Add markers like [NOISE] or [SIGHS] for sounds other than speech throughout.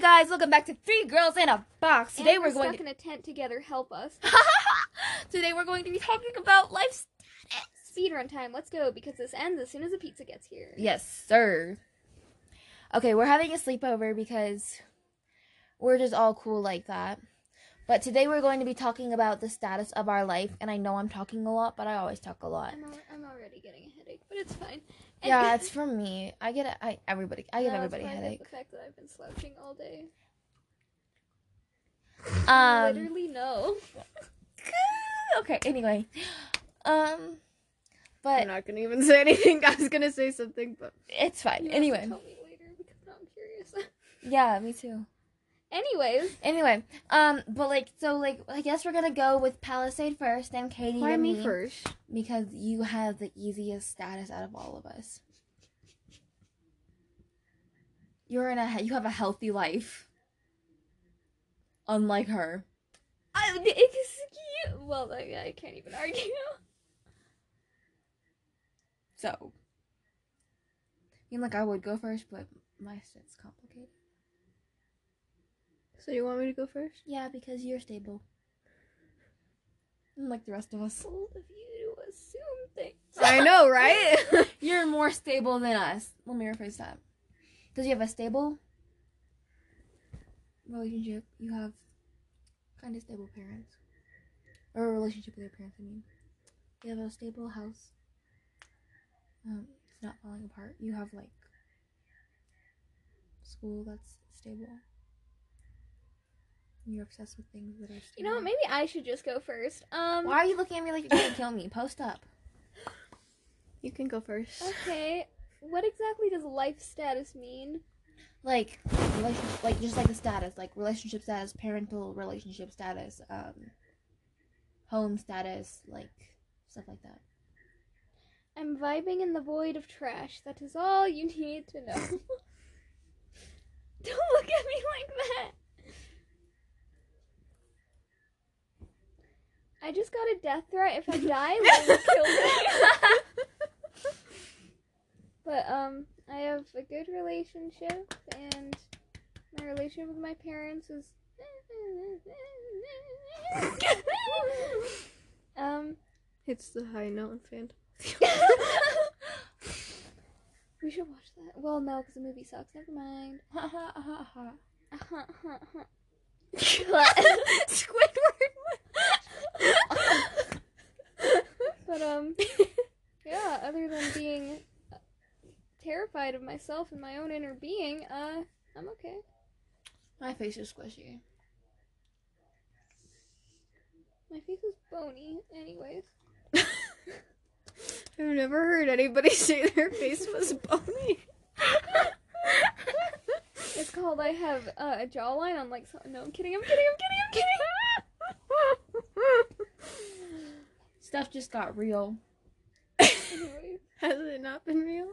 guys, welcome back to Three Girls in a Box. Today And we're, we're going stuck in a tent together. Help us. to [LAUGHS] Today we're going to be talking about life status. Speedrun time. Let's go because this ends as soon as the pizza gets here. Yes, sir. Okay, we're having a sleepover because we're just all cool like that. But today we're going to be talking about the status of our life, and I know I'm talking a lot, but I always talk a lot. I'm, al- I'm already getting a headache, but it's fine. And- Yeah, [LAUGHS] it's from me. I get. I everybody. I give No, everybody a headache. The fact that I've been slouching all day. Um. Literally no. [LAUGHS] okay. Anyway, um, but I'm not gonna even say anything. [LAUGHS] I was gonna say something, but it's fine. Anyway, tell me later because I'm curious. yeah, me too. Anyways, Anyway, um, but like, so like, I guess we're gonna go with Palisade first, then Katie, why then me first? Because you have the easiest status out of all of us. You're in a you have a healthy life, unlike her. I, excuse. You. Well, I, I can't even argue. So, I mean, like I would go first, but my shit's complicated. So you want me to go first? Yeah, because you're stable. Unlike the rest of us. Bold of you to assume things. I know, right? [LAUGHS] [LAUGHS] You're more stable than us. Let me rephrase that. Because you have a stable relationship. You have kind of stable parents. Or a relationship with your parents, I mean. You have a stable house. Um, it's not falling apart. You have, like, school that's stable. You're obsessed with things that are stable. You know what? Maybe I should just go first. Um. Why are you looking at me like you're gonna kill me? Post up. [LAUGHS] you can go first. Okay. What exactly does life status mean? like relation like just like the status like relationship status parental relationship status um home status like stuff like that I'm vibing in the void of trash. That is all you need to know. [LAUGHS] Don't look at me like that. I just got a death threat. If I die, will kill me. [LAUGHS] But um, I have a good relationship, and my relationship with my parents is. [LAUGHS] um, It's the high note fan. [LAUGHS] we should watch that. Well, no, because the movie sucks. Never mind. Squidward. but um, [LAUGHS] yeah. Other than being terrified of myself and my own inner being, uh, I'm okay. my face is squishy My face is bony, anyways. [LAUGHS] I've never heard anybody [LAUGHS] say their face was bony. It's called I have uh, a jawline on like. So- no, I'm kidding. I'm kidding. I'm kidding. I'm kidding. Stuff just got real [LAUGHS] Has it not been real?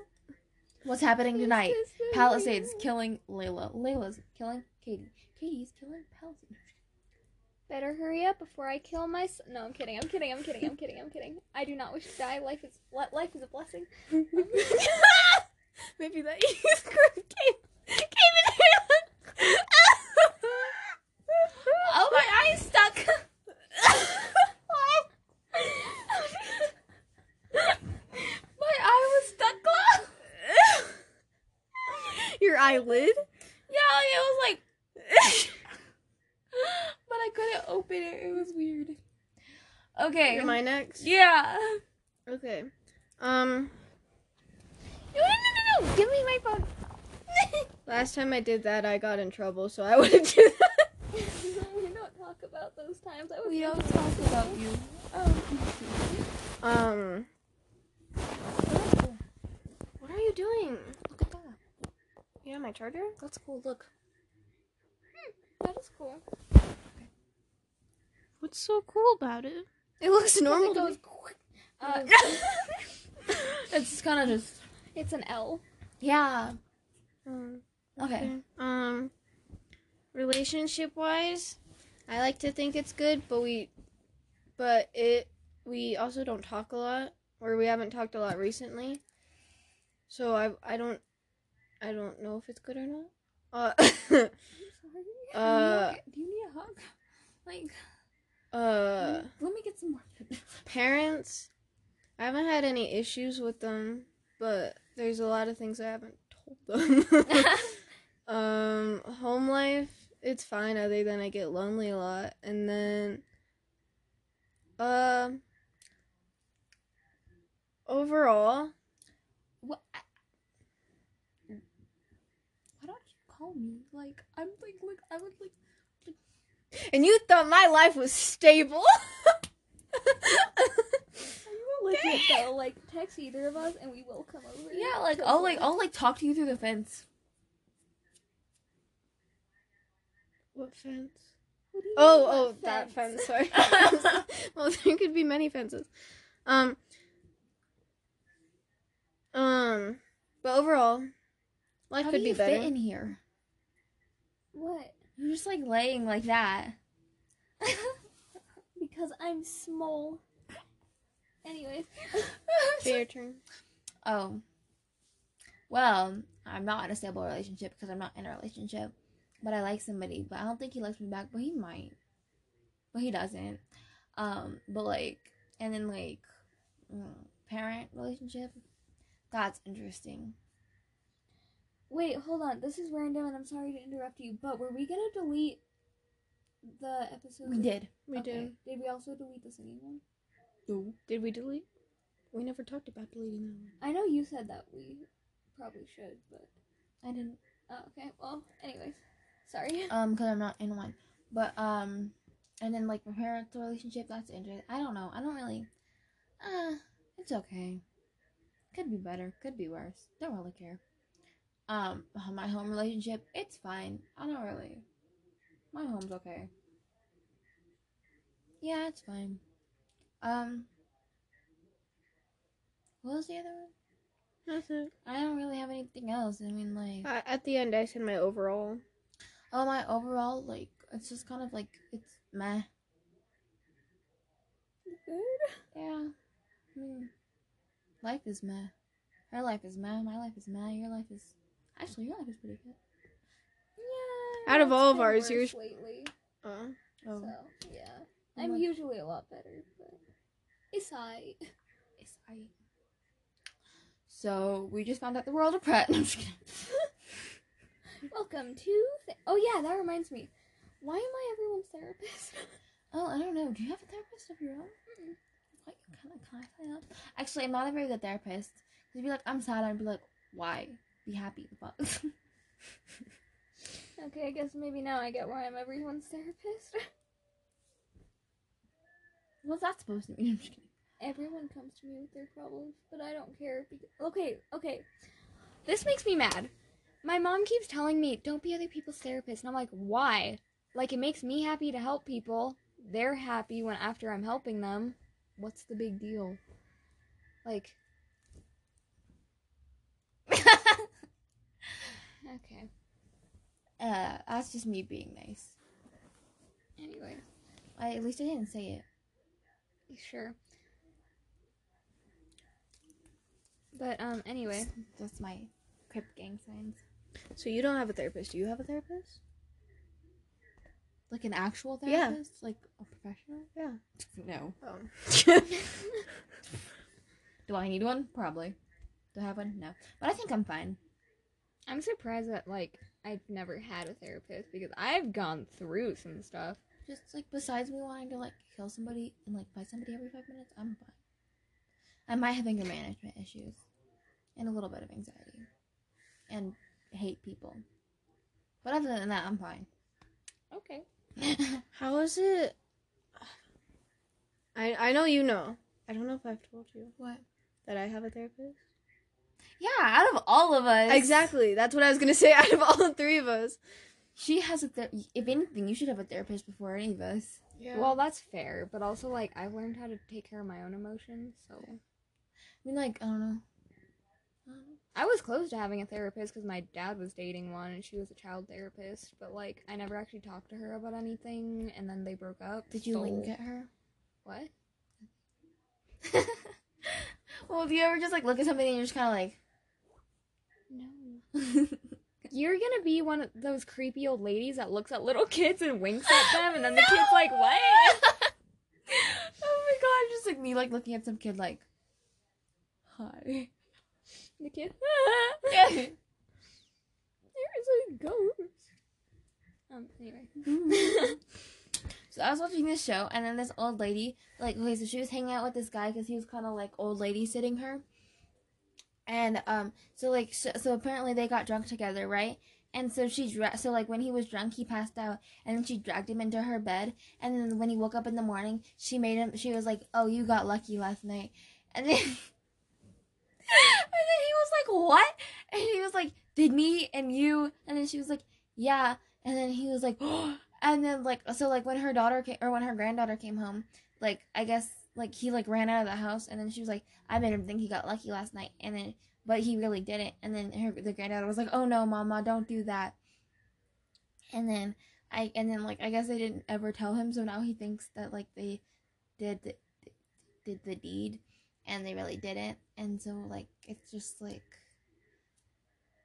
what's happening tonight palisades real. killing layla layla's killing katie katie's killing palisades Better hurry up before I kill myself. No, I'm kidding. I'm kidding. I'm kidding. I'm kidding. I'm kidding. I do not wish to die. Life is life is a blessing. [LAUGHS] [LAUGHS] Maybe that youth group came came in here. oh my eye's stuck my eye was stuck closed Your eyelid? yeah it was like [LAUGHS] but I couldn't open it. It was weird. Okay. Am I next? Yeah. Okay. Um, No, no, no, no! Give me my phone. [LAUGHS] last time I did that, I got in trouble, so I [LAUGHS] wouldn't do that. we don't talk about those times. I We don't talk about you. Oh. Um, what are you doing? Look at that. You have my charger? That's cool. Look. That is cool. What's so cool about it? It looks normal. It goes quick. Uh, [LAUGHS] It's kind of just. it's an L. Yeah. Um, Okay. Um, relationship wise, I like to think it's good, but we, but it, we also don't talk a lot, or we haven't talked a lot recently. So I, I don't, I don't know if it's good or not. Uh, [LAUGHS] [LAUGHS] do you need a hug Like, Uh, let me get some more parents. I haven't had any issues with them, but there's a lot of things I haven't told them. [LAUGHS] um, home life, it's fine other than I get lonely a lot. And then, um, overall, what? I- Why don't you call me? Like, I'm like, like, I would like. and you thought my life was stable. [LAUGHS] Legit though, like text either of us and we will come over. Yeah, like to I'll like. I'll like talk to you through the fence. what fence? What Oh, mean, oh, what that fence? fence. Sorry. [LAUGHS] [LAUGHS] well, there could be many fences. Um. Um. But overall, life How could do be you better. fit in here? What? You're just like laying like that. [LAUGHS] Because I'm small. Anyways, [LAUGHS] your turn. oh. Well, I'm not in a stable relationship because I'm not in a relationship. But I like somebody, but I don't think he likes me back, but he might. But he doesn't. Um, but like and then like mm, parent relationship. That's interesting. Wait, hold on. This is random, and I'm sorry to interrupt you, but were we gonna delete the episode? We did. We Okay. did. Did we also delete the singing one? No. Did we delete? We never talked about deleting that one. I know you said that we probably should, but I didn't. oh, okay. Well, anyways, sorry. [LAUGHS] Um, because I'm not in one. But um, and then like my parents' relationship. That's interesting. I don't know. I don't really. Uh, it's okay. Could be better. Could be worse. Don't really care. Um, my home relationship. It's fine. I don't really. My home's okay. Yeah, it's fine. Um. What was the other one? That's it. I don't really have anything else. I mean, like. Uh, at the end, I said my overall. Oh, my overall, like, it's just kind of like, it's meh. Good. Yeah. I mean, life is meh. Her life is meh. My life is meh. Your life is. Actually, your life is pretty good. Yeah. Out of all of ours, worse yours- lately. Uh, Oh, So yeah, I'm I'm like- usually a lot better, but it's I. it's I. So, we just found out the world of Pratt. No, I'm just kidding. [LAUGHS] Welcome to. Th- oh yeah, that reminds me. Why am I everyone's therapist? [LAUGHS] Oh, I don't know. Do you have a therapist of your own? What? Can I, can I sign up? Actually, I'm not a very good therapist. You'd be like, I'm sad. I'd be like, why? Be happy. Fuck. [LAUGHS] okay, I guess maybe now I get why I'm everyone's therapist. [LAUGHS] What's that supposed to mean? [LAUGHS] I'm just kidding. Everyone comes to me with their problems, but I don't care. Because okay, okay, this makes me mad. My mom keeps telling me, "Don't be other people's therapist," and I'm like, "Why?" Like it makes me happy to help people. They're happy when after I'm helping them. What's the big deal? Like, okay. uh, that's just me being nice. Anyway, I, at least I didn't say it. sure. But um, anyway, That's my Crip gang signs. so you don't have a therapist? Do you have a therapist? Like an actual therapist? Yeah. Like a professional? Yeah. [LAUGHS] No. Oh. [LAUGHS] Do I need one? Probably. Do I have one? No. But I think I'm fine. I'm surprised that like I've never had a therapist because I've gone through some stuff. Just like besides me wanting to like kill somebody and like fight somebody every five minutes, I'm fine. I might have anger management issues. And a little bit of anxiety. And hate people. But other than that, I'm fine. Okay. [LAUGHS] How is it? I I know you know. I don't know if I've told you what? that I have a therapist. Yeah, out of all of us. Exactly. That's what I was gonna say. [LAUGHS] Out of all three of us. She has a ther- if anything, you should have a therapist before any of us. Yeah. Well, that's fair, but also like I've learned how to take care of my own emotions. So I mean, like, I don't know. I don't know. I was close to having a therapist because my dad was dating one, and she was a child therapist. But like I never actually talked to her about anything, and then they broke up. Did you so- wink at her? What? [LAUGHS] well, if you ever just like look at somebody and you're just kind of like, no. [LAUGHS] You're gonna be one of those creepy old ladies that looks at little kids and winks at them, and then the kid's like, "What?" [LAUGHS] oh my god, just like me like looking at some kid like Hi. The kid. [LAUGHS] Yeah. There's a ghost. Um. Anyway. So I was watching this show, and then this old lady, like, okay, so she was hanging out with this guy because he was kind of like old lady sitting her. And um, so like, so, so apparently they got drunk together, right? And so she dra- so like when he was drunk, he passed out, and then she dragged him into her bed. And then when he woke up in the morning, she made him. She was like, "Oh, you got lucky last night," and then. [LAUGHS] and then he was like, "What?" And he was like, "Did me and you?" And then she was like, "Yeah." And then he was like, [GASPS] and then like so like when her daughter came or when her granddaughter came home, like I guess like he like ran out of the house, and then she was like, "I made him think he got lucky last night," and then but he really didn't. And then her the granddaughter was like, "Oh no, mama, don't do that." And then I and then like I guess they didn't ever tell him, so now he thinks that like they did the, did the deed and they really didn't. And so like it's just like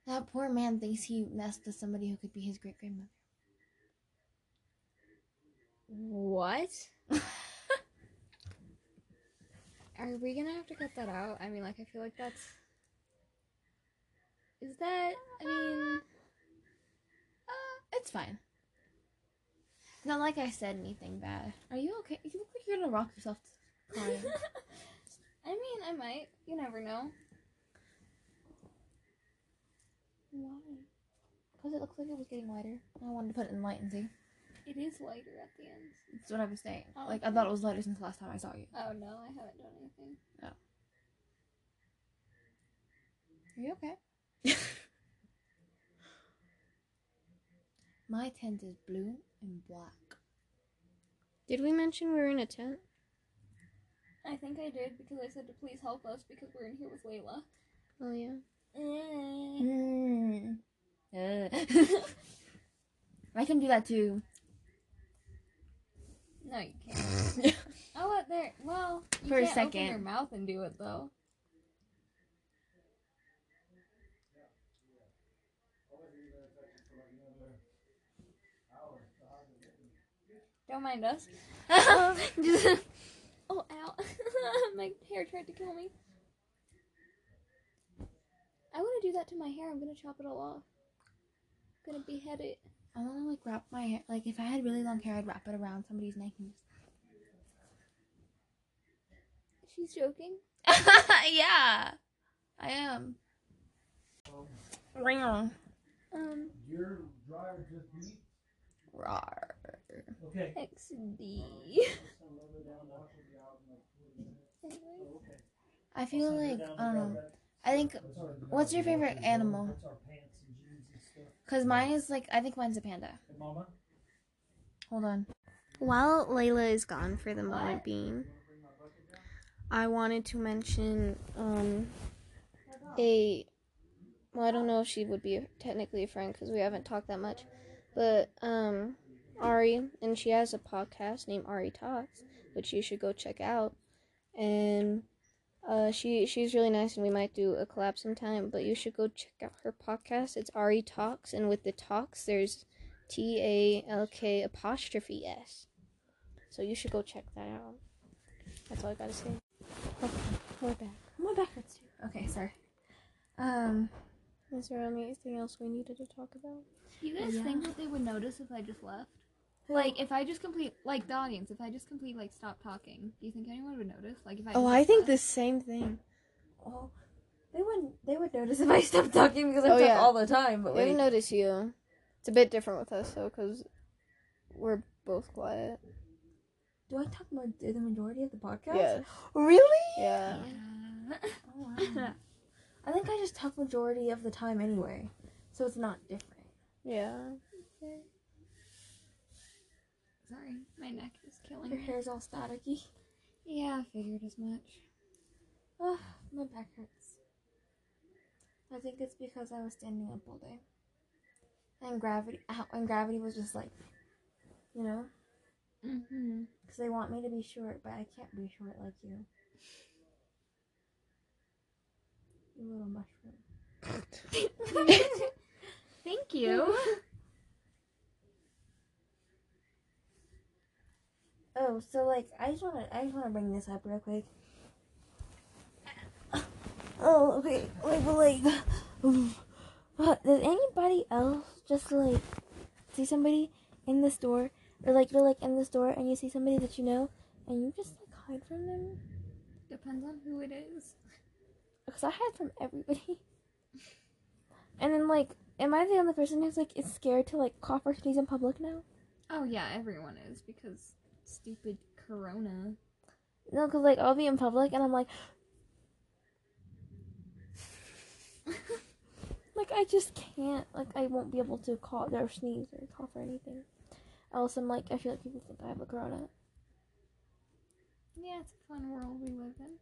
that poor man thinks he messed with somebody who could be his great grandmother. What? [LAUGHS] Are we gonna have to cut that out? I mean, like, I feel like that's. Is that? I mean, Uh, it's fine. Not like I said anything bad. Are you okay? You look like you're gonna rock yourself to crying. [LAUGHS] I mean, I might. You never know. Why? Because it looks like it was getting lighter. I wanted to put it in light and see. It is lighter at the end. That's what I was saying. Oh, Like I thought it was lighter since the last time I saw you. Oh no, I haven't done anything. No. Are you okay? [LAUGHS] My tent is blue and black. Did we mention we were in a tent? I think I did because I said to please help us because we're in here with Layla. Oh yeah. Mm. Mm. [LAUGHS] [LAUGHS] I can do that too. No, you can't. [LAUGHS] oh, what there? Well, you For a can't open your second. mouth and do it though. Don't mind us. Um, [LAUGHS] just- Oh, ow. [LAUGHS] my hair tried to kill me. I want to do that to my hair. I'm going to chop it all off. I'm going to behead it. I want to like wrap my hair. Like if I had really long hair, I'd wrap it around somebody's neck. And just. She's joking. [LAUGHS] yeah, I am. Ring. Um, Your driver just beat. Rawr. Okay. XD. [LAUGHS] I feel like I don't know. I think What's your favorite animal? That's our pants and jeans and stuff. Because mine is like I think mine's a panda. Hey, mama. Hold on. While Layla is gone for the moment being, I wanted to mention um a well, I don't know if she would be technically a friend because we haven't talked that much, but um Ari and she has a podcast named Ari Talks, which you should go check out, and uh she she's really nice and we might do a collab sometime, but you should go check out her podcast. It's Ari Talks, and with the talks there's T A L K apostrophe S. So you should go check that out. That's all I gotta say. Okay, we're back. My back hurts too. Okay, sorry. Um, Is there anything else we needed to talk about? Do you guys Yeah. think that they would notice if I just left? Like, if I just complete, like, the audience, if I just complete, like, stop talking, do you think anyone would notice? Like, if I Oh, I think left? the same thing. oh, they wouldn't. They would notice if I stopped talking because I Oh, talk yeah. all the time. But They like, would notice you. It's a bit different with us though, because we're both quiet. do I talk more the majority of the podcast? Yes. Really? Yeah. Yeah. Oh, wow. I think I just talk majority of the time anyway, so it's not different. Yeah. Sorry, my neck is killing Your me. hair's all staticky. Yeah, I figured as much. Oh, my back hurts. I think it's because I was standing up all day. And gravity, ow, and gravity was just like, you know, Mm-hmm. because they want me to be short, but I can't be short like you. You little mushroom. [LAUGHS] Thank you. [LAUGHS] Oh, so like I just wanna I just wanna bring this up real quick. [SIGHS] Oh, okay. Like but like [SIGHS] uh, does anybody else just like see somebody in the store or like you're like in the store and you see somebody that you know and you just like hide from them? Depends on who it is. [LAUGHS] Because I hide from everybody. [LAUGHS] And then like am I the only person who's like is scared to like cough or sneeze in public now? Oh yeah, everyone is because stupid corona. No, because like I'll be in public and I'm like, [LAUGHS] like I just can't. Like I won't be able to cough or sneeze or cough or anything. Else I'm like I feel like people think I have a corona. Yeah, it's a fun world we live in.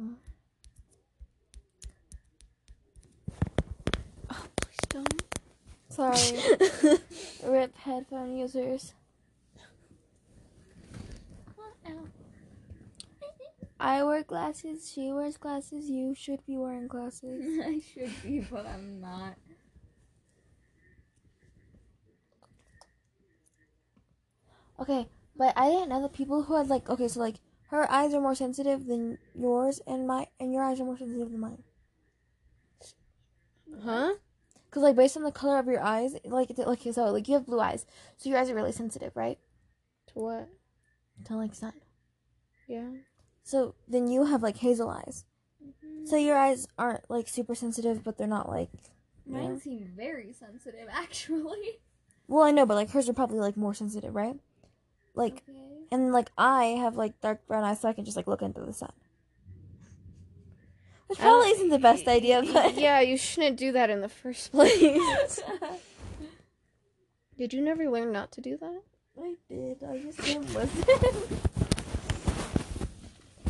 Mm. Oh please don't. Sorry, [LAUGHS] rip headphone users. I wear glasses. She wears glasses. You should be wearing glasses. [LAUGHS] I should be, but I'm not. Okay, but I didn't know that people who had like okay, so like her eyes are more sensitive than yours, and my and your eyes are more sensitive than mine. Huh? Cause like based on the color of your eyes, like like so like you have blue eyes, so your eyes are really sensitive, right? To what? To like sun. Yeah. So then you have like hazel eyes. Mm-hmm. So your eyes aren't like super sensitive, but they're not like. know? Mine seem very sensitive, [LAUGHS] actually. Well, I know, but like hers are probably like more sensitive, right? Like Okay. and like I have like dark brown eyes, so I can just like look into the sun. Which probably isn't the best idea, but yeah, you shouldn't do that in the first [LAUGHS] place. [LAUGHS] Did you never learn not to do that? I did. I just didn't listen. [LAUGHS]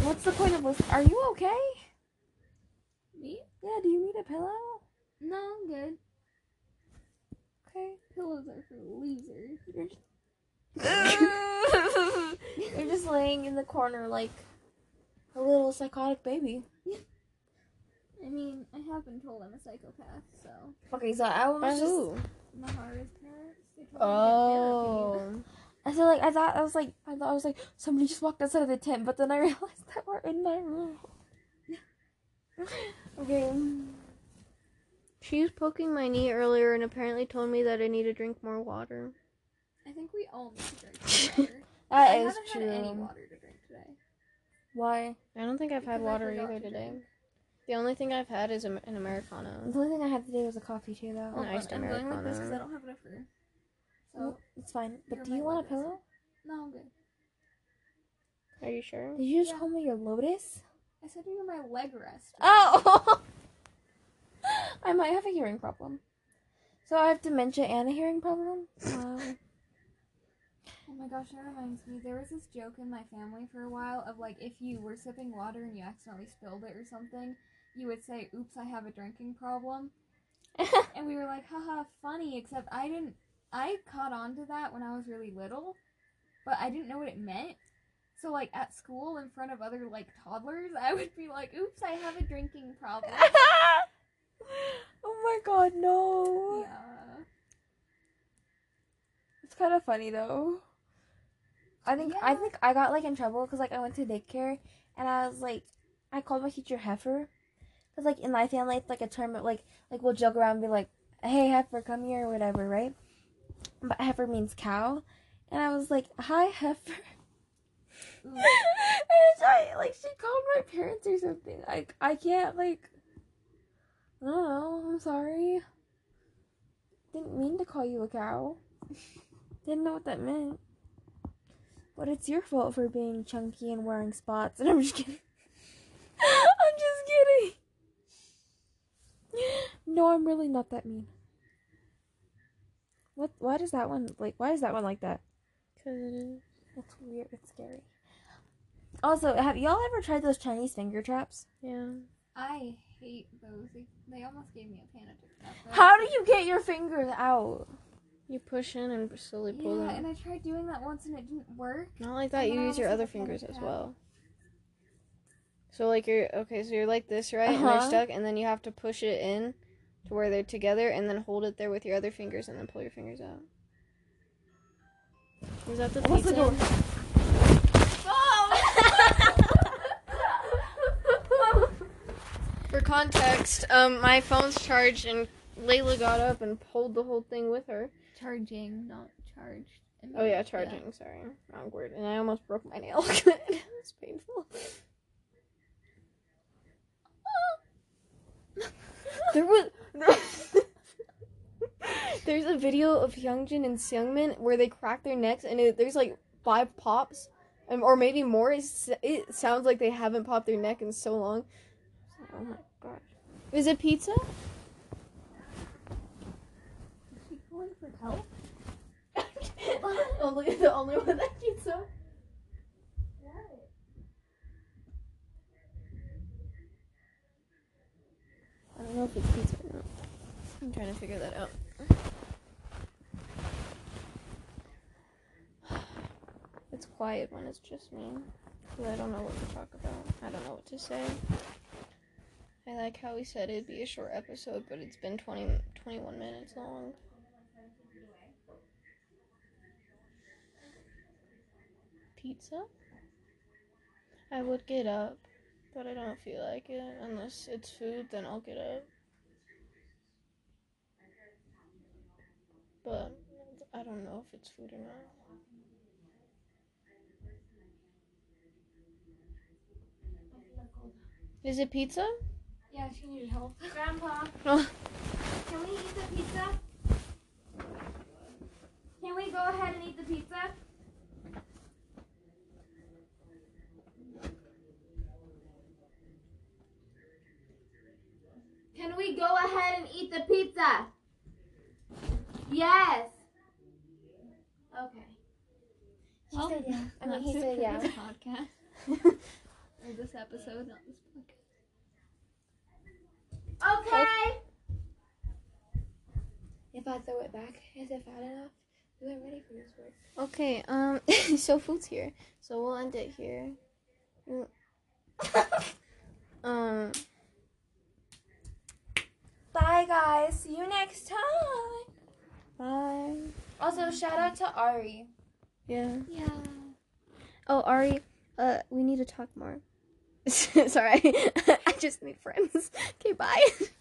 What's the point of listening? Are you okay? Me? Yeah. Do you need a pillow? No, I'm good. Okay. Pillows are for losers. You're just, You're just laying in the corner like a little psychotic baby. I mean, I have been told I'm a psychopath, so Okay, so I was just. who? my hardest parents. They told me to get therapy. Oh. I feel like I thought I was like I thought I was like somebody just walked outside of the tent, but then I [LAUGHS] realized that we're in my room. [LAUGHS] okay. She was poking my knee earlier and apparently told me that I need to drink more water. I think we all need to drink more water. [LAUGHS] That I is haven't true. had any water to drink today. Why? I don't think I've had Because I water either today. drink. The only thing I've had is an Americano. The only thing I had today was a coffee too, though. Hold iced on, I'm going like this because I don't have enough room. So, Well, it's fine. But do you my want a pillow? no, I'm good. Are you sure? Did you just Yeah. call me your lotus? I said you were my leg rest. Oh! [LAUGHS] I might have a hearing problem. So I have dementia and a hearing problem? Wow. [LAUGHS] Oh my gosh, that reminds me. There was this joke in my family for a while of like if you were sipping water and you accidentally spilled it or something, you would say, "Oops, I have a drinking problem." [LAUGHS] And we were like, haha, funny, except I didn't I caught on to that when I was really little, but I didn't know what it meant. So like at school in front of other like toddlers, I would be like, "Oops, I have a drinking problem." [LAUGHS] oh my god, no. yeah. It's kind of funny though. I think I think I got like in trouble because like I went to daycare and I was like I called my teacher heifer because like in my family it's like a term of like like we'll joke around and be like hey heifer come here or whatever right? But heifer means cow. And I was like hi heifer. [LAUGHS] And I, like she called my parents or something. Like I can't like I don't know. I'm sorry. Didn't mean to call you a cow. [LAUGHS] Didn't know what that meant. But it's your fault for being chunky and wearing spots. [LAUGHS] And I'm just kidding. I'm just kidding. [GASPS] No, I'm really not that mean. What? Why does that one like? Why is that one like that? Cause it is. That's weird. It's scary. Also, have y'all ever tried those Chinese finger traps? Yeah. I hate those. They, they almost gave me a panic attack. How do you get your fingers out? You push in and slowly pull Yeah, them. and I tried doing that once and it didn't work. Not like that. and You then I use your almost other had a panic fingers as attack. well. So like you're okay, so you're like this, right? And Uh-huh. they're stuck, and then you have to push it in to where they're together, and then hold it there with your other fingers, and then pull your fingers out. Was that the What's the pizza? door? For context, um, my phone's charged, and Layla got up and pulled the whole thing with her. Charging, not charged. Oh yeah, charging. Sorry, wrong word. And I almost broke my nail. [LAUGHS] it was painful. [LAUGHS] there was. [LAUGHS] there's a video of Hyunjin and Seungmin where they crack their necks, and it, there's like five pops, um, or maybe more. It's, it sounds like they haven't popped their neck in so long. Oh my gosh. Is it pizza? Is she calling for help? [LAUGHS] only the only one that pizza. I don't know if it's pizza or not. I'm trying to figure that out. [SIGHS] It's quiet when it's just me. Because I don't know what to talk about. I don't know what to say. I like how we said it'd be a short episode, but it's been 20, 21 minutes long. Pizza? I would get up, but I don't feel like it. Unless it's food, then I'll get up. But I don't know if it's food or not. Is it pizza? Yeah, she needed help. [LAUGHS] Grandpa, Oh. can we eat the pizza? Can we go ahead and eat the pizza? Can we go ahead and eat the pizza? Yes. Okay. Well, yeah. I mean, he said yeah. This podcast. [LAUGHS] or this episode, not this podcast. Okay. If I throw it back, is it fat enough? We weren't ready for this work. Okay, um, [LAUGHS] so food's here. So we'll end it here. [LAUGHS] Um, Bye, guys. See you next time. bye. Also, shout out to Ari. Yeah. Yeah. Oh, Ari, uh, we need to talk more. [LAUGHS] Sorry, [LAUGHS] I just need friends. [LAUGHS] Okay, bye.